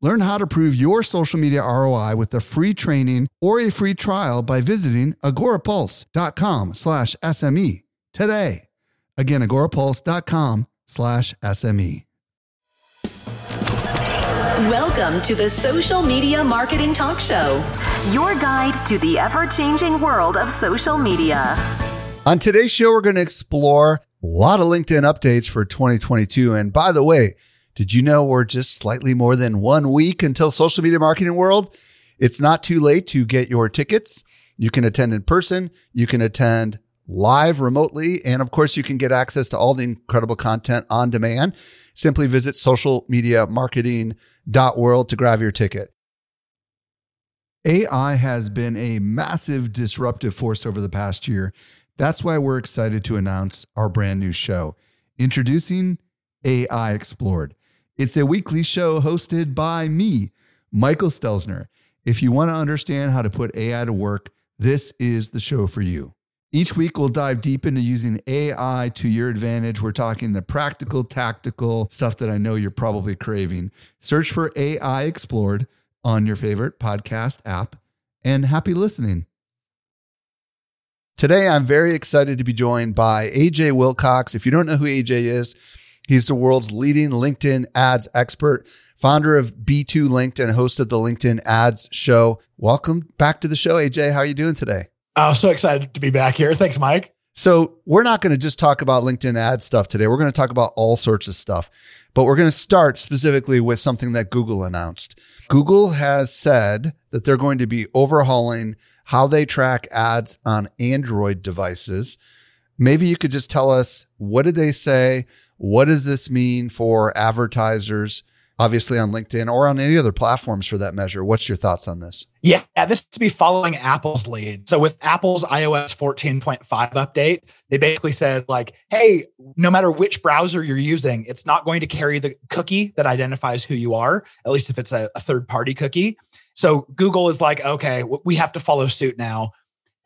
Learn how to prove your social media ROI with a free training or a free trial by visiting agorapulse.com slash SME today. Again, agorapulse.com slash SME. Welcome to the Social Media Marketing Talk Show, your guide to the ever changing world of social media. On today's show, we're going to explore a lot of LinkedIn updates for 2022. And by the way, did you know we're just slightly more than one week until Social Media Marketing World? It's not too late to get your tickets. You can attend in person, you can attend live remotely, and of course, you can get access to all the incredible content on demand. Simply visit socialmediamarketing.world to grab your ticket. AI has been a massive disruptive force over the past year. That's why we're excited to announce our brand new show, introducing AI Explored. It's a weekly show hosted by me, Michael Stelzner. If you want to understand how to put AI to work, this is the show for you. Each week, we'll dive deep into using AI to your advantage. We're talking the practical, tactical stuff that I know you're probably craving. Search for AI Explored on your favorite podcast app, and happy listening. Today, I'm very excited to be joined by AJ Wilcox. If you don't know who AJ is, He's the world's leading LinkedIn ads expert, founder of B2Linked, host of the LinkedIn Ads Show. Welcome back to the show, AJ. How are you doing today? I'm so excited to be back here. Thanks, Mike. So, we're not going to just talk about LinkedIn ad stuff today. We're going to talk about all sorts of stuff. But we're going to start specifically with something that Google announced. Google has said that they're going to be overhauling how they track ads on Android devices. Maybe you could just tell us what did they say? What does this mean for advertisers, obviously on LinkedIn or on any other platforms for that measure? What's your thoughts on this? Yeah, this to be following Apple's lead. So with Apple's iOS 14.5 update, they basically said like, hey, no matter which browser you're using, it's not going to carry the cookie that identifies who you are, at least if it's a, a third party cookie. So Google is like, okay, we have to follow suit now.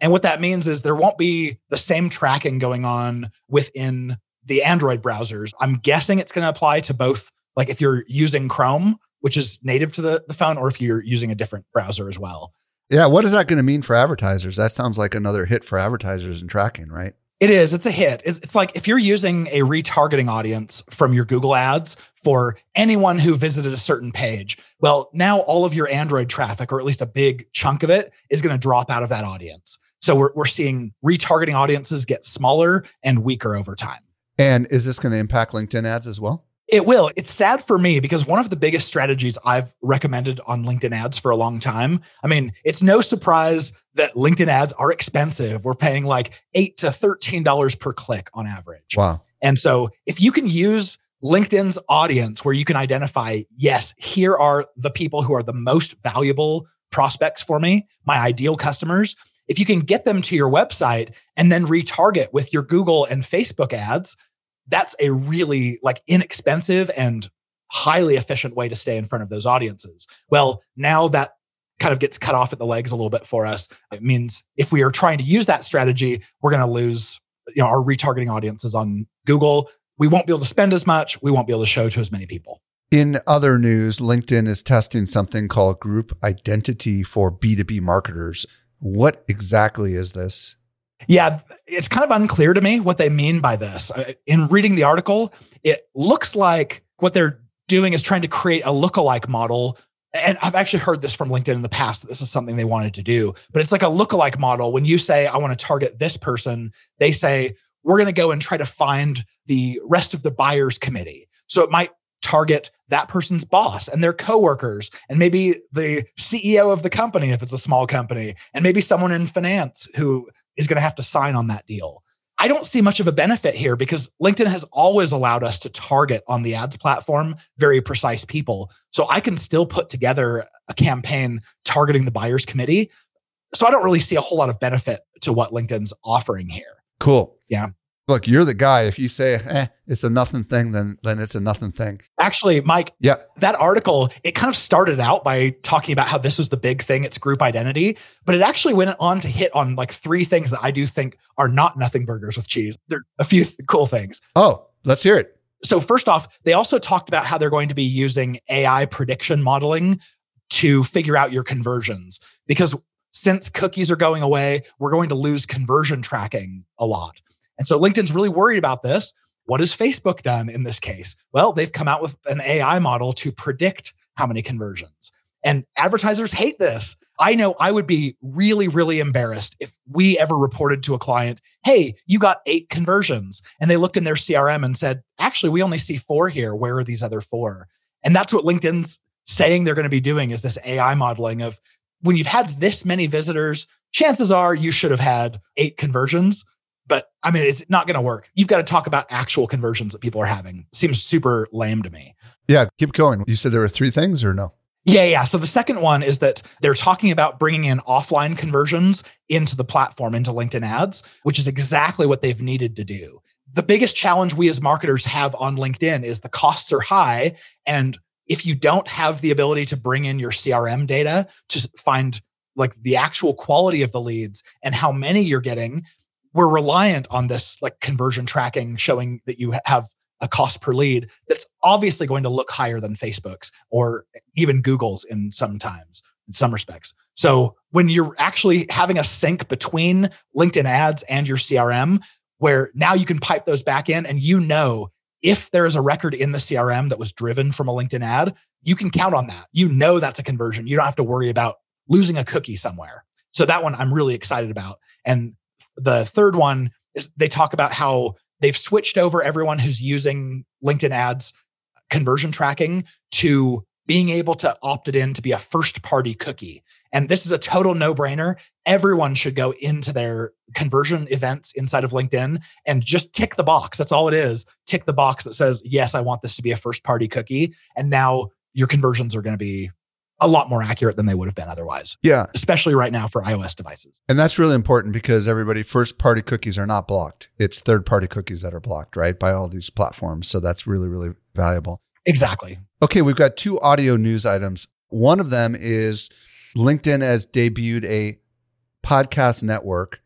And what that means is there won't be the same tracking going on within the Android browsers. I'm guessing it's going to apply to both, like if you're using Chrome, which is native to the, the phone, or if you're using a different browser as well. Yeah. What is that going to mean for advertisers? That sounds like another hit for advertisers and tracking, right? It is. It's a hit. It's, it's like if you're using a retargeting audience from your Google ads for anyone who visited a certain page, well, now all of your Android traffic, or at least a big chunk of it, is going to drop out of that audience. So we're, we're seeing retargeting audiences get smaller and weaker over time. And is this going to impact LinkedIn ads as well? It will. It's sad for me because one of the biggest strategies I've recommended on LinkedIn ads for a long time. I mean, it's no surprise that LinkedIn ads are expensive. We're paying like eight to thirteen dollars per click on average. Wow. And so if you can use LinkedIn's audience where you can identify, yes, here are the people who are the most valuable prospects for me, my ideal customers. If you can get them to your website and then retarget with your Google and Facebook ads, that's a really like inexpensive and highly efficient way to stay in front of those audiences. Well, now that kind of gets cut off at the legs a little bit for us. It means if we are trying to use that strategy, we're going to lose you know our retargeting audiences on Google. We won't be able to spend as much, we won't be able to show to as many people. In other news, LinkedIn is testing something called group identity for B2B marketers. What exactly is this? Yeah, it's kind of unclear to me what they mean by this. Uh, in reading the article, it looks like what they're doing is trying to create a lookalike model. And I've actually heard this from LinkedIn in the past that this is something they wanted to do, but it's like a lookalike model. When you say, I want to target this person, they say, we're going to go and try to find the rest of the buyers committee. So it might target that person's boss and their coworkers and maybe the CEO of the company if it's a small company and maybe someone in finance who is going to have to sign on that deal. I don't see much of a benefit here because LinkedIn has always allowed us to target on the ads platform very precise people. So I can still put together a campaign targeting the buyers committee. So I don't really see a whole lot of benefit to what LinkedIn's offering here. Cool. Yeah. Look, you're the guy. If you say eh, it's a nothing thing, then then it's a nothing thing. Actually, Mike, Yeah. that article, it kind of started out by talking about how this was the big thing, it's group identity, but it actually went on to hit on like three things that I do think are not nothing burgers with cheese. There are a few th- cool things. Oh, let's hear it. So, first off, they also talked about how they're going to be using AI prediction modeling to figure out your conversions. Because since cookies are going away, we're going to lose conversion tracking a lot. And so, LinkedIn's really worried about this. What has Facebook done in this case? Well, they've come out with an AI model to predict how many conversions. And advertisers hate this. I know I would be really, really embarrassed if we ever reported to a client, hey, you got eight conversions. And they looked in their CRM and said, actually, we only see four here. Where are these other four? And that's what LinkedIn's saying they're going to be doing is this AI modeling of when you've had this many visitors, chances are you should have had eight conversions. But I mean, it's not going to work. You've got to talk about actual conversions that people are having. Seems super lame to me. Yeah, keep going. You said there were three things or no? Yeah, yeah. So the second one is that they're talking about bringing in offline conversions into the platform, into LinkedIn ads, which is exactly what they've needed to do. The biggest challenge we as marketers have on LinkedIn is the costs are high. And if you don't have the ability to bring in your CRM data to find like the actual quality of the leads and how many you're getting, we're reliant on this like conversion tracking showing that you have a cost per lead that's obviously going to look higher than Facebook's or even Google's in sometimes in some respects. So when you're actually having a sync between LinkedIn ads and your CRM, where now you can pipe those back in and you know if there is a record in the CRM that was driven from a LinkedIn ad, you can count on that. You know that's a conversion. You don't have to worry about losing a cookie somewhere. So that one I'm really excited about. And the third one is they talk about how they've switched over everyone who's using LinkedIn ads conversion tracking to being able to opt it in to be a first party cookie. And this is a total no brainer. Everyone should go into their conversion events inside of LinkedIn and just tick the box. That's all it is. Tick the box that says, yes, I want this to be a first party cookie. And now your conversions are going to be a lot more accurate than they would have been otherwise, Yeah. especially right now for iOS devices. And that's really important because everybody, first party cookies are not blocked. It's third party cookies that are blocked, right? By all these platforms. So that's really, really valuable. Exactly. Okay, we've got two audio news items. One of them is LinkedIn has debuted a podcast network.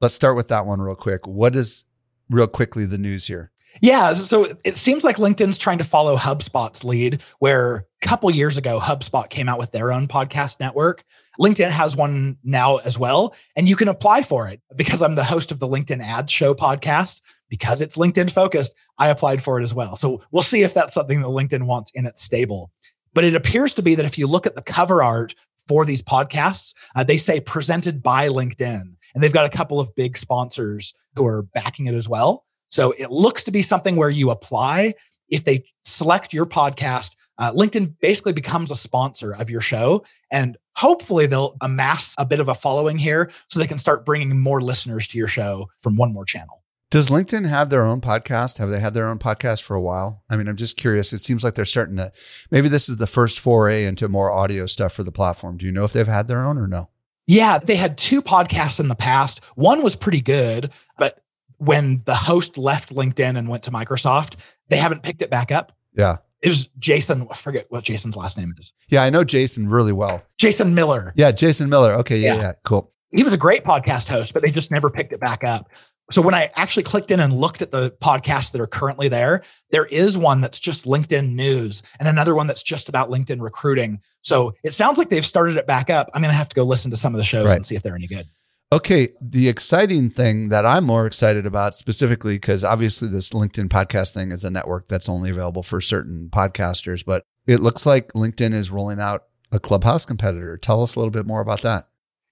Let's start with that one real quick. What is real quickly the news here? Yeah, so it seems like LinkedIn's trying to follow HubSpot's lead, where a couple years ago, HubSpot came out with their own podcast network. LinkedIn has one now as well, and you can apply for it. Because I'm the host of the LinkedIn Ads Show podcast, because it's LinkedIn focused, I applied for it as well. So we'll see if that's something that LinkedIn wants in its stable. But it appears to be that if you look at the cover art for these podcasts, uh, they say presented by LinkedIn, and they've got a couple of big sponsors who are backing it as well. So it looks to be something where you apply. If they select your podcast, uh, LinkedIn basically becomes a sponsor of your show. And hopefully they'll amass a bit of a following here so they can start bringing more listeners to your show from one more channel. Does LinkedIn have their own podcast? Have they had their own podcast for a while? I mean, I'm just curious. It seems like they're starting to, maybe this is the first foray into more audio stuff for the platform. Do you know if they've had their own or no? Yeah, they had two podcasts in the past. One was pretty good, but when the host left LinkedIn and went to Microsoft, they haven't picked it back up. Yeah. It was Jason, I forget what Jason's last name is. Yeah, I know Jason really well. Jason Miller. Yeah, Jason Miller. Okay, yeah, Yeah. yeah, cool. he was a great podcast host, but they just never picked it back up. So when I actually clicked in and looked at the podcasts that are currently there, there is one that's just LinkedIn news and another one that's just about LinkedIn recruiting. So it sounds like they've started it back up. I'm going to have to go listen to some of the shows Right. and see if they're any good. Okay, the exciting thing that I'm more excited about specifically because obviously this LinkedIn podcast thing is a network that's only available for certain podcasters, but it looks like LinkedIn is rolling out a Clubhouse competitor. Tell us a little bit more about that.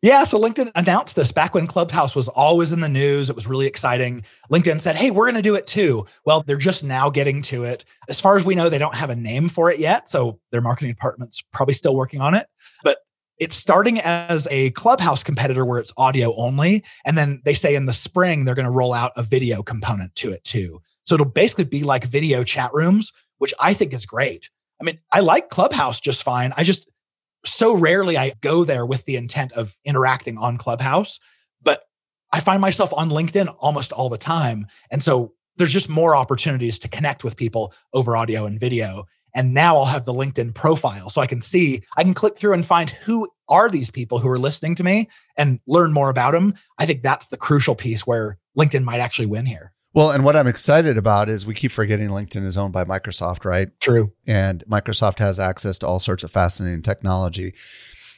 Yeah, so LinkedIn announced this back when Clubhouse was always in the news. It was really exciting. LinkedIn said, hey, we're going to do it too. Well, they're just now getting to it. As far as we know, they don't have a name for it yet. So their marketing department's probably still working on it. It's starting as a Clubhouse competitor where it's audio only. And then they say in the spring, they're going to roll out a video component to it too. So it'll basically be like video chat rooms, which I think is great. I mean, I like Clubhouse just fine. I just, so rarely I go there with the intent of interacting on Clubhouse, but I find myself on LinkedIn almost all the time. And so there's just more opportunities to connect with people over audio and video. And now I'll have the LinkedIn profile so I can see, I can click through and find who are these people who are listening to me and learn more about them. I think that's the crucial piece where LinkedIn might actually win here. Well, and what I'm excited about is we keep forgetting LinkedIn is owned by Microsoft, right? True. And Microsoft has access to all sorts of fascinating technology.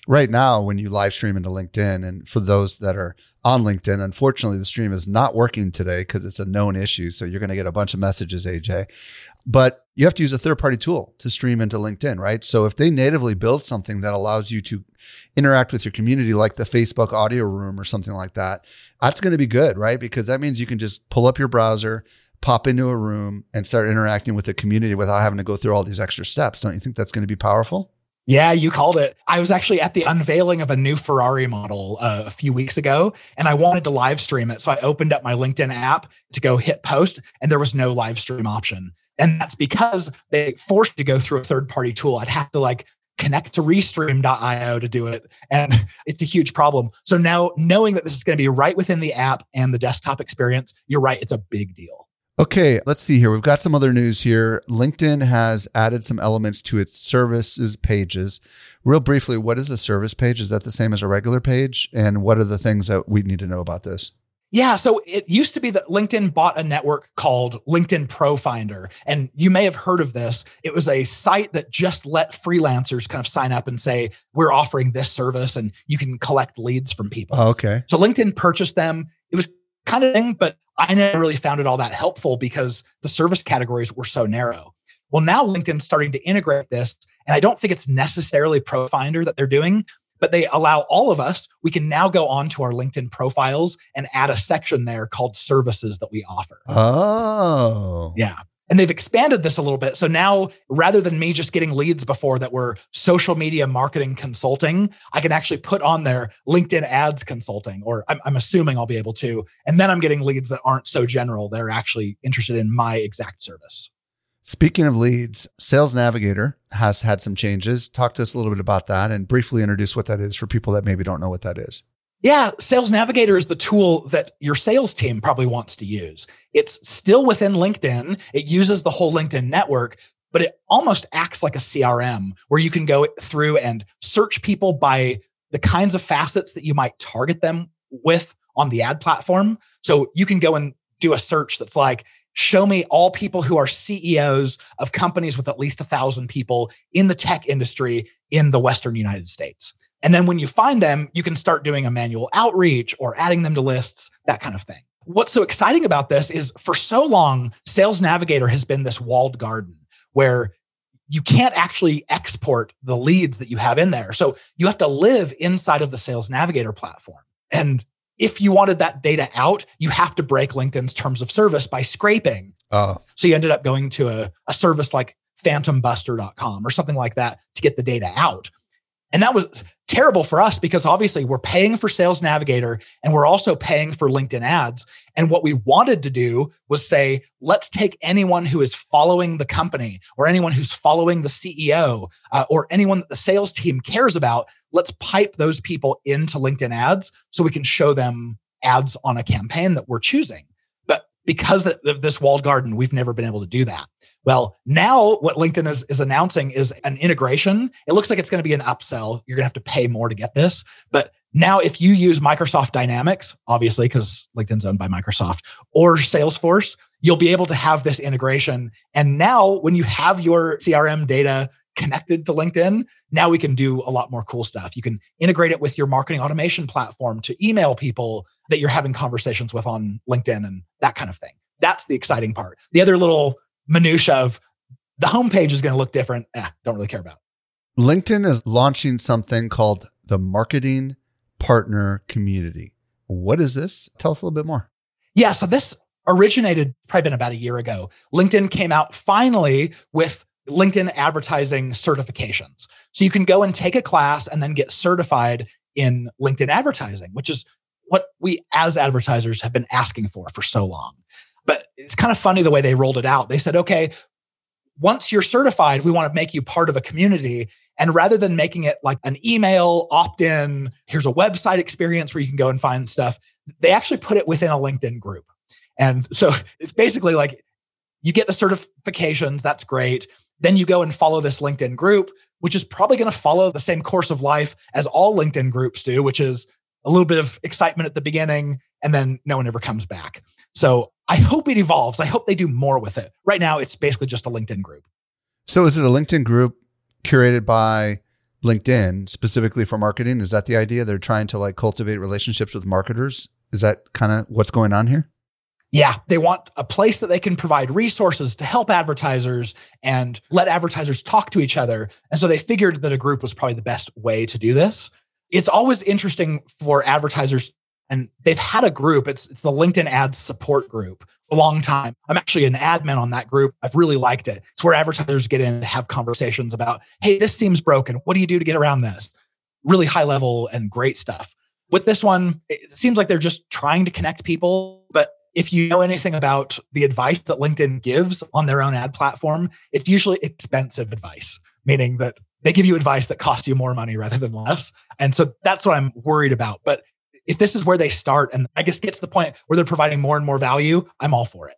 Right now, when you live stream into LinkedIn, and for those that are on LinkedIn. Unfortunately, the stream is not working today because it's a known issue. So you're going to get a bunch of messages, AJ. But you have to use a third party tool to stream into LinkedIn, right? So if they natively build something that allows you to interact with your community, like the Facebook audio room or something like that, that's going to be good, right? Because that means you can just pull up your browser, pop into a room, and start interacting with the community without having to go through all these extra steps. Don't you think that's going to be powerful? Yeah, you called it. I was actually at the unveiling of a new Ferrari model uh, a few weeks ago, and I wanted to live stream it. So I opened up my LinkedIn app to go hit post, and there was no live stream option. And that's because they forced you to go through a third party tool. I'd have to like connect to restream.io to do it. And it's a huge problem. So now knowing that this is going to be right within the app and the desktop experience, you're right, it's a big deal. Okay, let's see here. We've got some other news here. LinkedIn has added some elements to its services pages. Real briefly, what is a service page? Is that the same as a regular page? And what are the things that we need to know about this? Yeah, so it used to be that LinkedIn bought a network called LinkedIn Profinder. And you may have heard of this. It was a site that just let freelancers kind of sign up and say, we're offering this service and you can collect leads from people. Oh, okay. So LinkedIn purchased them. It was kind of thing, but I never really found it all that helpful because the service categories were so narrow. Well, now LinkedIn's starting to integrate this, and I don't think it's necessarily Profinder that they're doing, but they allow all of us, we can now go onto our LinkedIn profiles and add a section there called services that we offer. Oh. Yeah. And they've expanded this a little bit. So now rather than me just getting leads before that were social media marketing consulting, I can actually put on there LinkedIn ads consulting, or I'm, I'm, assuming I'll be able to. And then I'm getting leads that aren't so general. They're actually interested in my exact service. Speaking of leads, Sales Navigator has had some changes. Talk to us a little bit about that and briefly introduce what that is for people that maybe don't know what that is. Yeah, Sales Navigator is the tool that your sales team probably wants to use. It's still within LinkedIn. It uses the whole LinkedIn network, but it almost acts like a CRM where you can go through and search people by the kinds of facets that you might target them with on the ad platform. So you can go and do a search that's like, show me all people who are CEOs of companies with at least a thousand people in the tech industry in the Western United States. And then when you find them, you can start doing a manual outreach or adding them to lists, that kind of thing. What's so exciting about this is for so long, Sales Navigator has been this walled garden where you can't actually export the leads that you have in there. So you have to live inside of the Sales Navigator platform. And if you wanted that data out, you have to break LinkedIn's terms of service by scraping. Oh. So you ended up going to a, a service like phantombuster.com or something like that to get the data out. And that was terrible for us because obviously we're paying for Sales Navigator and we're also paying for LinkedIn ads. And what we wanted to do was say, let's take anyone who is following the company or anyone who's following the CEO uh, or anyone that the sales team cares about. Let's pipe those people into LinkedIn ads so we can show them ads on a campaign that we're choosing. But because of this walled garden, we've never been able to do that. Well, now what LinkedIn is, is announcing is an integration. It looks like it's going to be an upsell. You're going to have to pay more to get this. But now, if you use Microsoft Dynamics, obviously, because LinkedIn's owned by Microsoft, or Salesforce, you'll be able to have this integration. And now, when you have your CRM data connected to LinkedIn, now we can do a lot more cool stuff. You can integrate it with your marketing automation platform to email people that you're having conversations with on LinkedIn and that kind of thing. That's the exciting part. The other little minutia of the homepage is going to look different. Eh, don't really care about. LinkedIn is launching something called the Marketing Partner Community. What is this? Tell us a little bit more. Yeah, so this originated probably been about a year ago. LinkedIn came out finally with LinkedIn advertising certifications. So you can go and take a class and then get certified in LinkedIn advertising, which is what we as advertisers have been asking for for so long. But it's kind of funny the way they rolled it out. They said, okay, once you're certified, we want to make you part of a community. And rather than making it like an email opt in, here's a website experience where you can go and find stuff, they actually put it within a LinkedIn group. And so it's basically like you get the certifications, that's great. Then you go and follow this LinkedIn group, which is probably going to follow the same course of life as all LinkedIn groups do, which is a little bit of excitement at the beginning and then no one ever comes back. So I hope it evolves. I hope they do more with it. Right now, it's basically just a LinkedIn group. So is it a LinkedIn group curated by LinkedIn specifically for marketing? Is that the idea? They're trying to like cultivate relationships with marketers. Is that kind of what's going on here? Yeah, they want a place that they can provide resources to help advertisers and let advertisers talk to each other. And so they figured that a group was probably the best way to do this. It's always interesting for advertisers and they've had a group it's it's the linkedin ads support group a long time. I'm actually an admin on that group. I've really liked it. It's where advertisers get in to have conversations about hey this seems broken. What do you do to get around this? Really high level and great stuff. With this one it seems like they're just trying to connect people but if you know anything about the advice that linkedin gives on their own ad platform it's usually expensive advice meaning that they give you advice that costs you more money rather than less. And so that's what I'm worried about. But if this is where they start and I guess get to the point where they're providing more and more value, I'm all for it.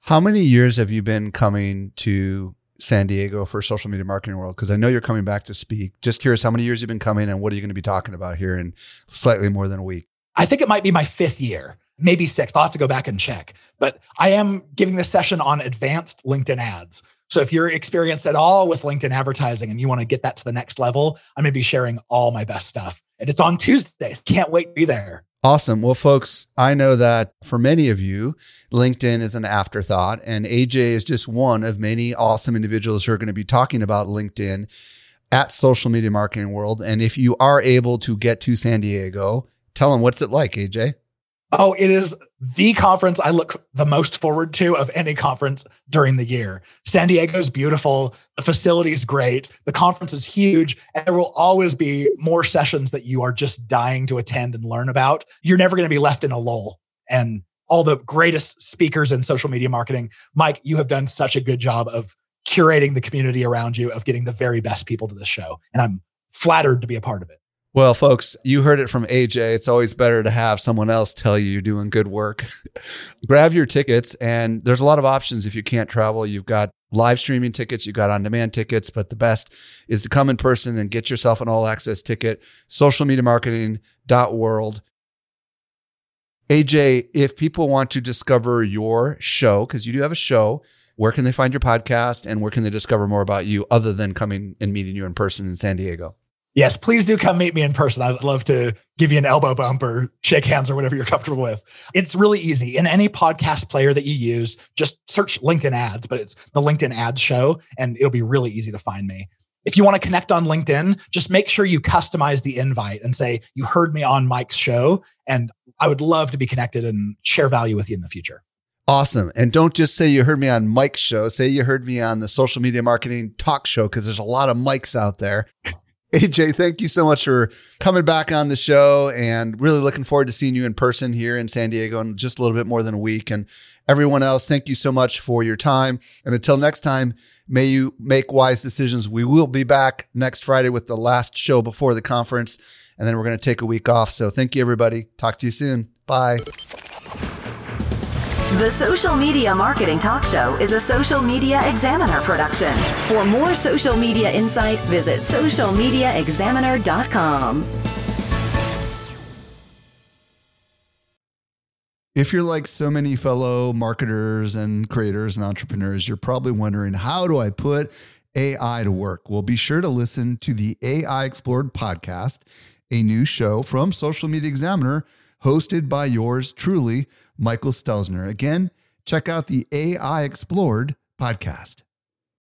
How many years have you been coming to San Diego for Social Media Marketing World? Because I know you're coming back to speak. Just curious, how many years you've been coming and what are you going to be talking about here in slightly more than a week? I think it might be my fifth year, maybe sixth. I'll have to go back and check. But I am giving this session on advanced LinkedIn ads. So if you're experienced at all with LinkedIn advertising and you want to get that to the next level, I'm going to be sharing all my best stuff and it's on Tuesdays. Can't wait to be there. Awesome. Well, folks, I know that for many of you, LinkedIn is an afterthought, and AJ is just one of many awesome individuals who are going to be talking about LinkedIn at Social Media Marketing World. And if you are able to get to San Diego, tell them what's it like, AJ? Oh, it is the conference I look the most forward to of any conference during the year. San Diego's beautiful. The facility is great. The conference is huge. And there will always be more sessions that you are just dying to attend and learn about. You're never going to be left in a lull. And all the greatest speakers in social media marketing. Mike, you have done such a good job of curating the community around you, of getting the very best people to this show. And I'm flattered to be a part of it. Well, folks, you heard it from AJ. It's always better to have someone else tell you you're doing good work. Grab your tickets, and there's a lot of options if you can't travel. You've got live streaming tickets, you've got on demand tickets, but the best is to come in person and get yourself an all access ticket. Socialmediamarketing.world. AJ, if people want to discover your show, because you do have a show, where can they find your podcast and where can they discover more about you other than coming and meeting you in person in San Diego? Yes, please do come meet me in person. I'd love to give you an elbow bump or shake hands or whatever you're comfortable with. It's really easy. In any podcast player that you use, just search LinkedIn ads, but it's the LinkedIn ads show, and it'll be really easy to find me. If you want to connect on LinkedIn, just make sure you customize the invite and say, You heard me on Mike's show, and I would love to be connected and share value with you in the future. Awesome. And don't just say you heard me on Mike's show, say you heard me on the social media marketing talk show, because there's a lot of Mikes out there. AJ, thank you so much for coming back on the show and really looking forward to seeing you in person here in San Diego in just a little bit more than a week. And everyone else, thank you so much for your time. And until next time, may you make wise decisions. We will be back next Friday with the last show before the conference, and then we're going to take a week off. So thank you, everybody. Talk to you soon. Bye. The Social Media Marketing Talk Show is a social media examiner production. For more social media insight, visit socialmediaexaminer.com. If you're like so many fellow marketers and creators and entrepreneurs, you're probably wondering how do I put AI to work? Well, be sure to listen to the AI Explored podcast, a new show from Social Media Examiner hosted by yours truly, Michael Stelzner. Again, check out the AI Explored podcast.